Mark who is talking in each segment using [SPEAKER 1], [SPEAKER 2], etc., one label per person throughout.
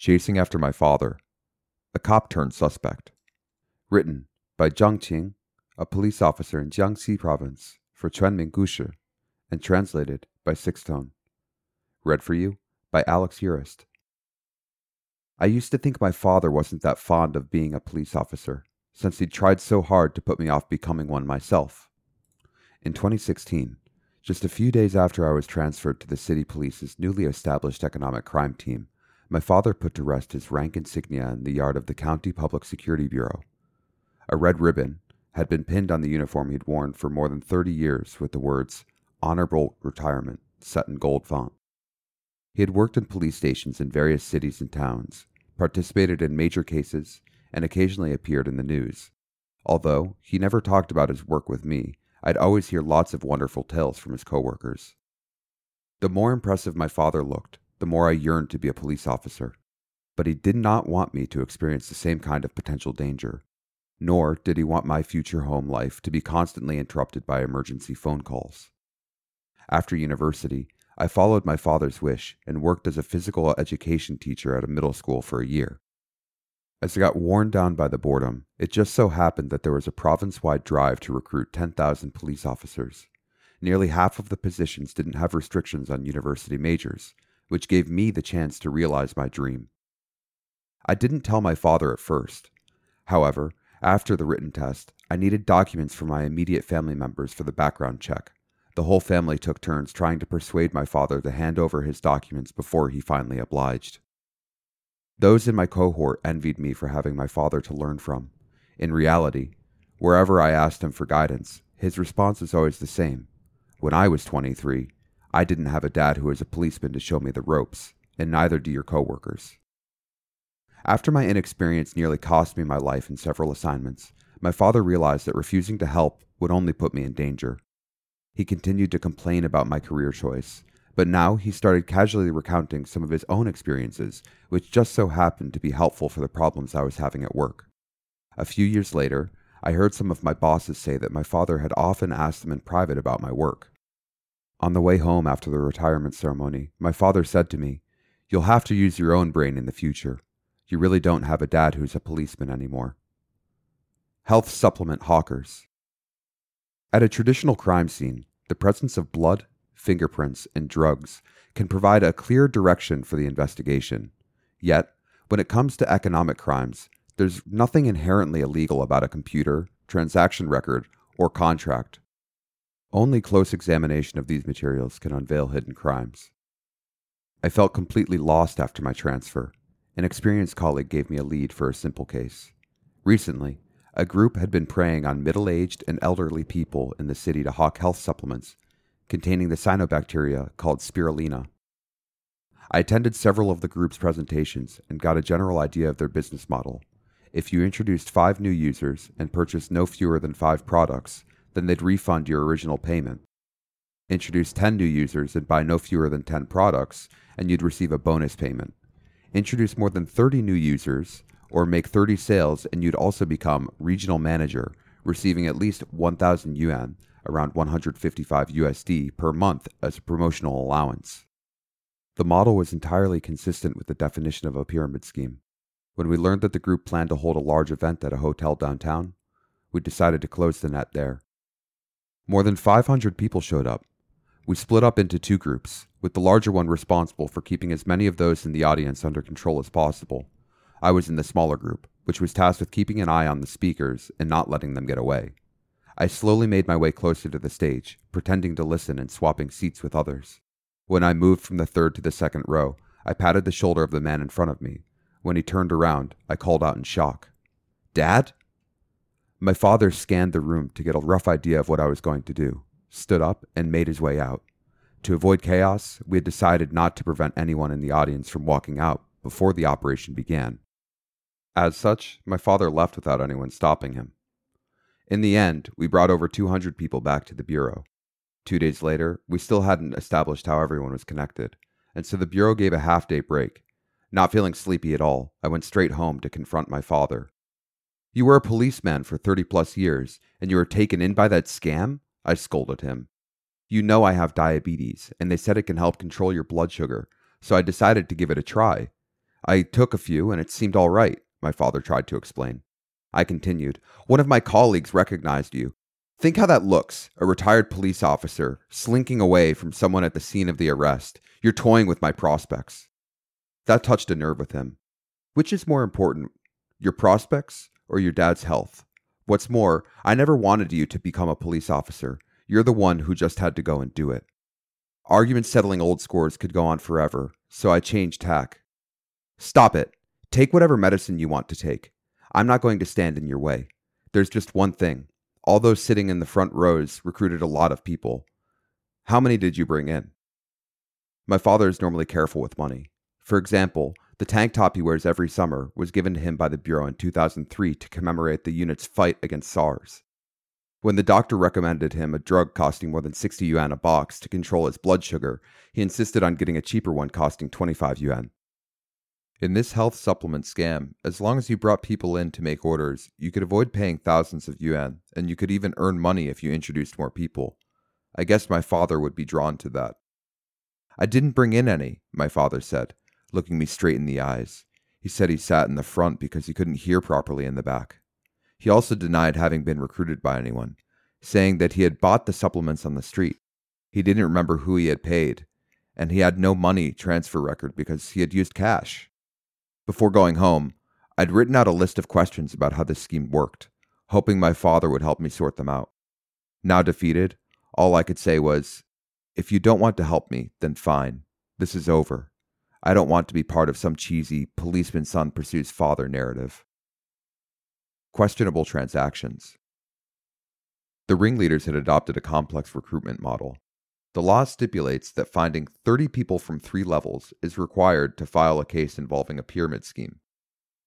[SPEAKER 1] Chasing After My Father, a cop turned suspect. Written by Zhang Qiang, a police officer in Jiangxi province, for Chuanming Gushi, and translated by Sixth Tone. Read for you by Alex Urist. I used to think my father wasn't that fond of being a police officer, since he'd tried so hard to put me off becoming one myself. In 2016, just a few days after I was transferred to the city police's newly established economic crime team, my father put to rest his rank insignia in the yard of the County Public Security Bureau. A red ribbon had been pinned on the uniform he'd worn for more than 30 years with the words Honorable Retirement set in gold font. He had worked in police stations in various cities and towns, participated in major cases, and occasionally appeared in the news. Although he never talked about his work with me, I'd always hear lots of wonderful tales from his coworkers. The more impressive my father looked, the more I yearned to be a police officer. But he did not want me to experience the same kind of potential danger, nor did he want my future home life to be constantly interrupted by emergency phone calls. After university, I followed my father's wish and worked as a physical education teacher at a middle school for a year. As I got worn down by the boredom, it just so happened that there was a province wide drive to recruit 10,000 police officers. Nearly half of the positions didn't have restrictions on university majors, which gave me the chance to realize my dream. I didn't tell my father at first. However, after the written test, I needed documents from my immediate family members for the background check. The whole family took turns trying to persuade my father to hand over his documents before he finally obliged. Those in my cohort envied me for having my father to learn from. In reality, wherever I asked him for guidance, his response was always the same. When I was 23, I didn't have a dad who was a policeman to show me the ropes, and neither do your coworkers. After my inexperience nearly cost me my life in several assignments, my father realized that refusing to help would only put me in danger. He continued to complain about my career choice, but now he started casually recounting some of his own experiences, which just so happened to be helpful for the problems I was having at work. A few years later, I heard some of my bosses say that my father had often asked them in private about my work. On the way home after the retirement ceremony, my father said to me, You'll have to use your own brain in the future. You really don't have a dad who's a policeman anymore. Health supplement hawkers. At a traditional crime scene, the presence of blood, fingerprints, and drugs can provide a clear direction for the investigation. Yet, when it comes to economic crimes, there's nothing inherently illegal about a computer, transaction record, or contract only close examination of these materials can unveil hidden crimes. I felt completely lost after my transfer. An experienced colleague gave me a lead for a simple case. Recently, a group had been preying on middle aged and elderly people in the city to hawk health supplements containing the cyanobacteria called spirulina. I attended several of the group's presentations and got a general idea of their business model. If you introduced five new users and purchased no fewer than five products, then they'd refund your original payment. Introduce 10 new users and buy no fewer than 10 products, and you'd receive a bonus payment. Introduce more than 30 new users, or make 30 sales, and you'd also become regional manager, receiving at least 1,000 yuan, around 155 USD, per month as a promotional allowance. The model was entirely consistent with the definition of a pyramid scheme. When we learned that the group planned to hold a large event at a hotel downtown, we decided to close the net there. More than 500 people showed up. We split up into two groups, with the larger one responsible for keeping as many of those in the audience under control as possible. I was in the smaller group, which was tasked with keeping an eye on the speakers and not letting them get away. I slowly made my way closer to the stage, pretending to listen and swapping seats with others. When I moved from the third to the second row, I patted the shoulder of the man in front of me. When he turned around, I called out in shock Dad? My father scanned the room to get a rough idea of what I was going to do, stood up, and made his way out. To avoid chaos, we had decided not to prevent anyone in the audience from walking out before the operation began. As such, my father left without anyone stopping him. In the end, we brought over 200 people back to the Bureau. Two days later, we still hadn't established how everyone was connected, and so the Bureau gave a half day break. Not feeling sleepy at all, I went straight home to confront my father. You were a policeman for 30 plus years, and you were taken in by that scam? I scolded him. You know I have diabetes, and they said it can help control your blood sugar, so I decided to give it a try. I took a few, and it seemed all right, my father tried to explain. I continued. One of my colleagues recognized you. Think how that looks a retired police officer slinking away from someone at the scene of the arrest. You're toying with my prospects. That touched a nerve with him. Which is more important, your prospects or your dad's health? What's more, I never wanted you to become a police officer. You're the one who just had to go and do it. Arguments settling old scores could go on forever, so I changed tack. Stop it. Take whatever medicine you want to take. I'm not going to stand in your way. There's just one thing. All those sitting in the front rows recruited a lot of people. How many did you bring in? My father is normally careful with money. For example, the tank top he wears every summer was given to him by the Bureau in 2003 to commemorate the unit's fight against SARS. When the doctor recommended him a drug costing more than 60 yuan a box to control his blood sugar, he insisted on getting a cheaper one costing 25 yuan. In this health supplement scam, as long as you brought people in to make orders, you could avoid paying thousands of yuan, and you could even earn money if you introduced more people. I guess my father would be drawn to that. I didn't bring in any, my father said, looking me straight in the eyes. He said he sat in the front because he couldn't hear properly in the back. He also denied having been recruited by anyone, saying that he had bought the supplements on the street. He didn't remember who he had paid, and he had no money transfer record because he had used cash. Before going home, I'd written out a list of questions about how this scheme worked, hoping my father would help me sort them out. Now defeated, all I could say was, If you don't want to help me, then fine. This is over. I don't want to be part of some cheesy policeman's son pursues father narrative. Questionable transactions. The ringleaders had adopted a complex recruitment model the law stipulates that finding 30 people from three levels is required to file a case involving a pyramid scheme.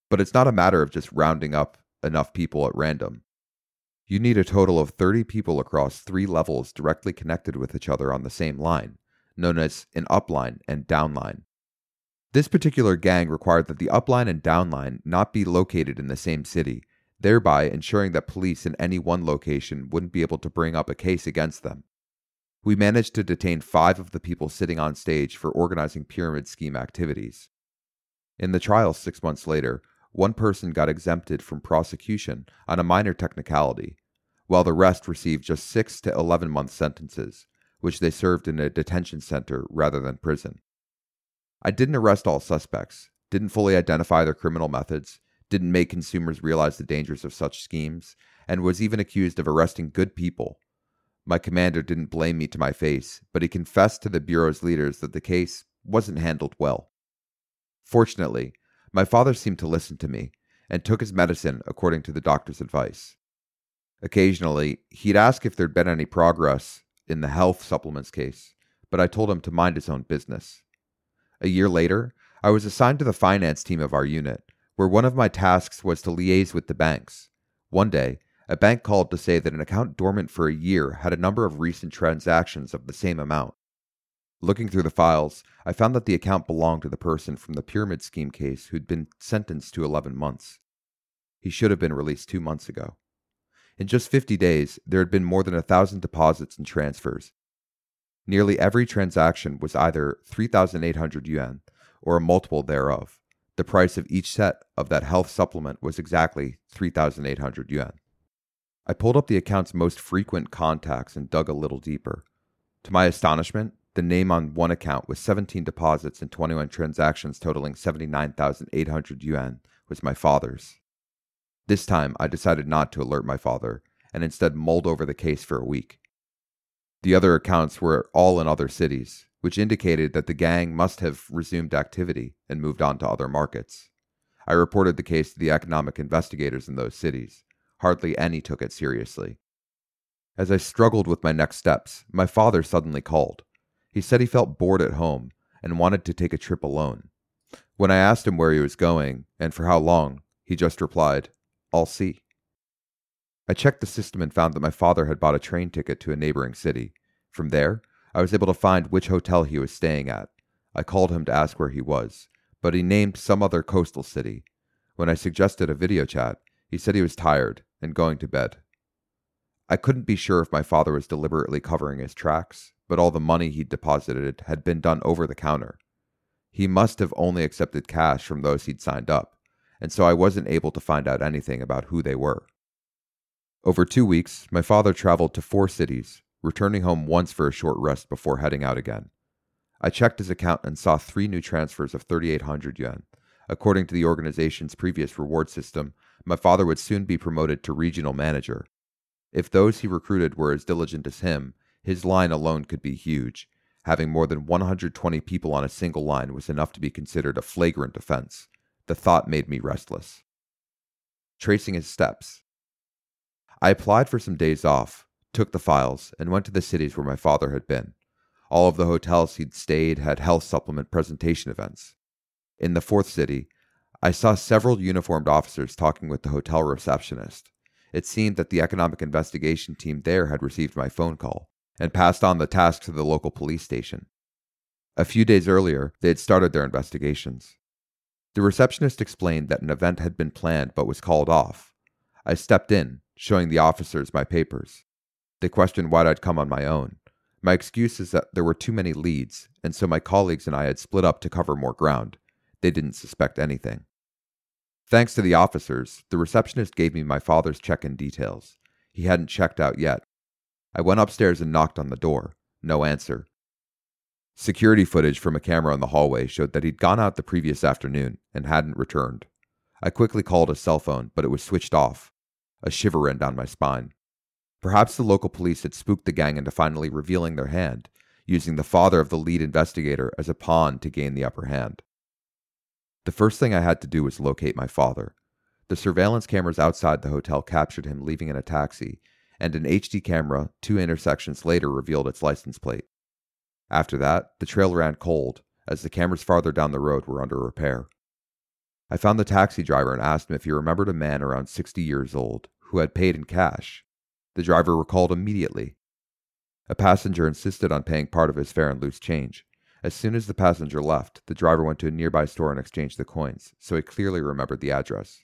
[SPEAKER 1] But it's not a matter of just rounding up enough people at random. You need a total of 30 people across three levels directly connected with each other on the same line, known as an upline and downline. This particular gang required that the upline and downline not be located in the same city, thereby ensuring that police in any one location wouldn't be able to bring up a case against them. We managed to detain five of the people sitting on stage for organizing pyramid scheme activities. In the trial six months later, one person got exempted from prosecution on a minor technicality, while the rest received just six to 11 month sentences, which they served in a detention center rather than prison. I didn't arrest all suspects, didn't fully identify their criminal methods, didn't make consumers realize the dangers of such schemes, and was even accused of arresting good people my commander didn't blame me to my face, but he confessed to the Bureau's leaders that the case wasn't handled well. Fortunately, my father seemed to listen to me and took his medicine according to the doctor's advice. Occasionally, he'd ask if there'd been any progress in the health supplements case, but I told him to mind his own business. A year later, I was assigned to the finance team of our unit, where one of my tasks was to liaise with the banks. One day, a bank called to say that an account dormant for a year had a number of recent transactions of the same amount. Looking through the files, I found that the account belonged to the person from the pyramid scheme case who'd been sentenced to 11 months. He should have been released two months ago. In just 50 days, there had been more than a thousand deposits and transfers. Nearly every transaction was either 3,800 yuan or a multiple thereof. The price of each set of that health supplement was exactly 3,800 yuan. I pulled up the account's most frequent contacts and dug a little deeper. To my astonishment, the name on one account with 17 deposits and 21 transactions totaling 79,800 yuan was my father's. This time, I decided not to alert my father and instead mulled over the case for a week. The other accounts were all in other cities, which indicated that the gang must have resumed activity and moved on to other markets. I reported the case to the economic investigators in those cities, Hardly any took it seriously. As I struggled with my next steps, my father suddenly called. He said he felt bored at home and wanted to take a trip alone. When I asked him where he was going and for how long, He just replied, I'll see. I checked the system and found that my father had bought a train ticket to a neighboring city. From there, I was able to find which hotel he was staying at. I called him to ask where he was, but he named some other coastal city. When I suggested a video chat, he said he was tired and going to bed. I couldn't be sure if my father was deliberately covering his tracks, but all the money he'd deposited had been done over the counter. He must have only accepted cash from those he'd signed up, and so I wasn't able to find out anything about who they were. Over two weeks, my father traveled to four cities, returning home once for a short rest before heading out again. I checked his account and saw three new transfers of 3,800 yuan. According to the organization's previous reward system, my father would soon be promoted to regional manager. If those he recruited were as diligent as him, his line alone could be huge. Having more than 120 people on a single line was enough to be considered a flagrant offense. The thought made me restless. Tracing his steps. I applied for some days off, took the files, and went to the cities where my father had been. All of the hotels he'd stayed had health supplement presentation events. In the fourth city, I saw several uniformed officers talking with the hotel receptionist. It seemed that the economic investigation team there had received my phone call and passed on the task to the local police station. A few days earlier, they had started their investigations. The receptionist explained that an event had been planned but was called off. I stepped in, showing the officers my papers. They questioned why I'd come on my own. My excuse is that there were too many leads, and so my colleagues and I had split up to cover more ground. They didn't suspect anything. Thanks to the officers, the receptionist gave me my father's check in details. He hadn't checked out yet. I went upstairs and knocked on the door. No answer. Security footage from a camera in the hallway showed that he'd gone out the previous afternoon and hadn't returned. I quickly called his cell phone, but it was switched off. A shiver ran down my spine. Perhaps the local police had spooked the gang into finally revealing their hand, using the father of the lead investigator as a pawn to gain the upper hand. The first thing I had to do was locate my father. The surveillance cameras outside the hotel captured him leaving in a taxi, and an HD camera two intersections later revealed its license plate. After that, the trail ran cold, as the cameras farther down the road were under repair. I found the taxi driver and asked him if he remembered a man around 60 years old who had paid in cash. The driver recalled immediately. A passenger insisted on paying part of his fare in loose change. As soon as the passenger left, the driver went to a nearby store and exchanged the coins, so he clearly remembered the address.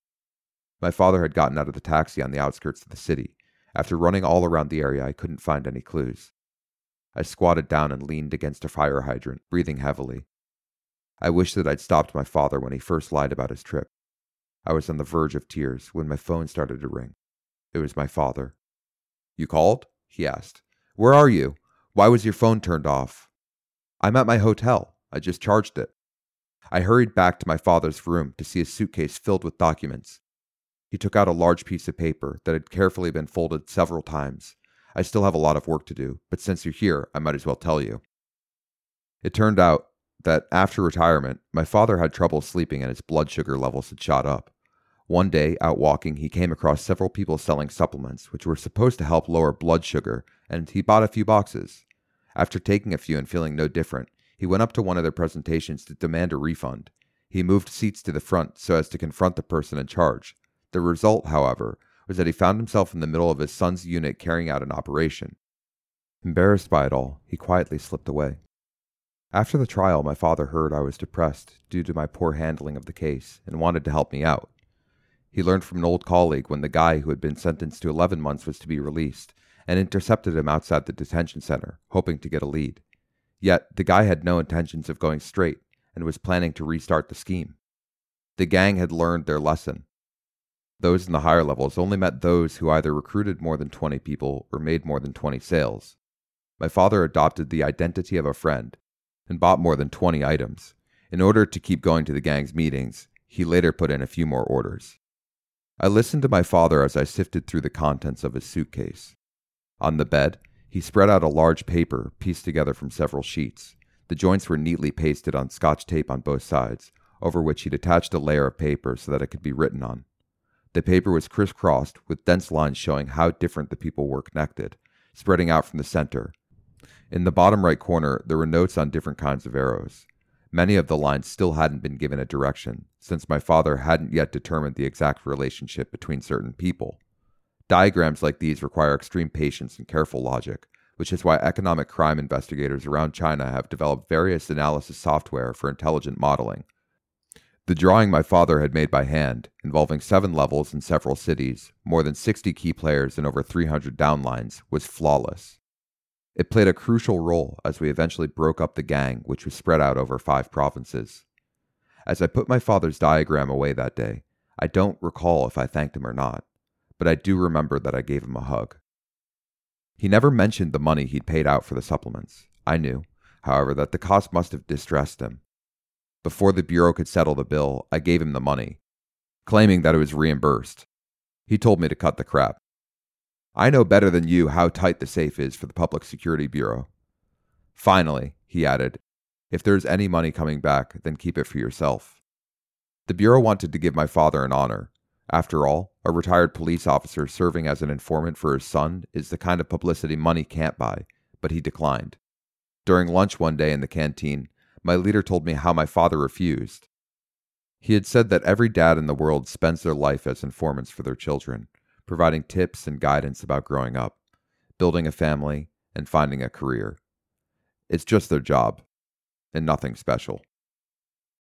[SPEAKER 1] My father had gotten out of the taxi on the outskirts of the city. After running all around the area, I couldn't find any clues. I squatted down and leaned against a fire hydrant, breathing heavily. I wished that I'd stopped my father when he first lied about his trip. I was on the verge of tears when my phone started to ring. It was my father. You called? he asked. Where are you? Why was your phone turned off? I'm at my hotel. I just charged it. I hurried back to my father's room to see a suitcase filled with documents. He took out a large piece of paper that had carefully been folded several times. I still have a lot of work to do, but since you're here, I might as well tell you. It turned out that after retirement, my father had trouble sleeping and his blood sugar levels had shot up. One day, out walking, he came across several people selling supplements, which were supposed to help lower blood sugar, and he bought a few boxes. After taking a few and feeling no different, he went up to one of their presentations to demand a refund. He moved seats to the front so as to confront the person in charge. The result, however, was that he found himself in the middle of his son's unit carrying out an operation. Embarrassed by it all, he quietly slipped away. After the trial, my father heard I was depressed due to my poor handling of the case and wanted to help me out. He learned from an old colleague when the guy who had been sentenced to 11 months was to be released and intercepted him outside the detention center, hoping to get a lead. Yet the guy had no intentions of going straight and was planning to restart the scheme. The gang had learned their lesson. Those in the higher levels only met those who either recruited more than 20 people or made more than 20 sales. My father adopted the identity of a friend and bought more than 20 items. In order to keep going to the gang's meetings, he later put in a few more orders. I listened to my father as I sifted through the contents of his suitcase. On the bed, he spread out a large paper pieced together from several sheets. The joints were neatly pasted on scotch tape on both sides, over which he'd attached a layer of paper so that it could be written on. The paper was crisscrossed with dense lines showing how different the people were connected, spreading out from the center. In the bottom right corner, there were notes on different kinds of arrows. Many of the lines still hadn't been given a direction, since my father hadn't yet determined the exact relationship between certain people. Diagrams like these require extreme patience and careful logic, which is why economic crime investigators around China have developed various analysis software for intelligent modeling. The drawing my father had made by hand, involving seven levels in several cities, more than 60 key players, and over 300 downlines, was flawless. It played a crucial role as we eventually broke up the gang, which was spread out over five provinces. As I put my father's diagram away that day, I don't recall if I thanked him or not but I do remember that I gave him a hug. He never mentioned the money he'd paid out for the supplements. I knew, however, that the cost must have distressed him. Before the Bureau could settle the bill, I gave him the money, claiming that it was reimbursed. He told me to cut the crap. I know better than you how tight the safe is for the Public Security Bureau. Finally, he added, if there's any money coming back, then keep it for yourself. The Bureau wanted to give my father an honor, after all, a retired police officer serving as an informant for his son is the kind of publicity money can't buy, but he declined. During lunch one day in the canteen, my leader told me how my father refused. He had said that every dad in the world spends their life as informants for their children, providing tips and guidance about growing up, building a family, and finding a career. It's just their job, and nothing special.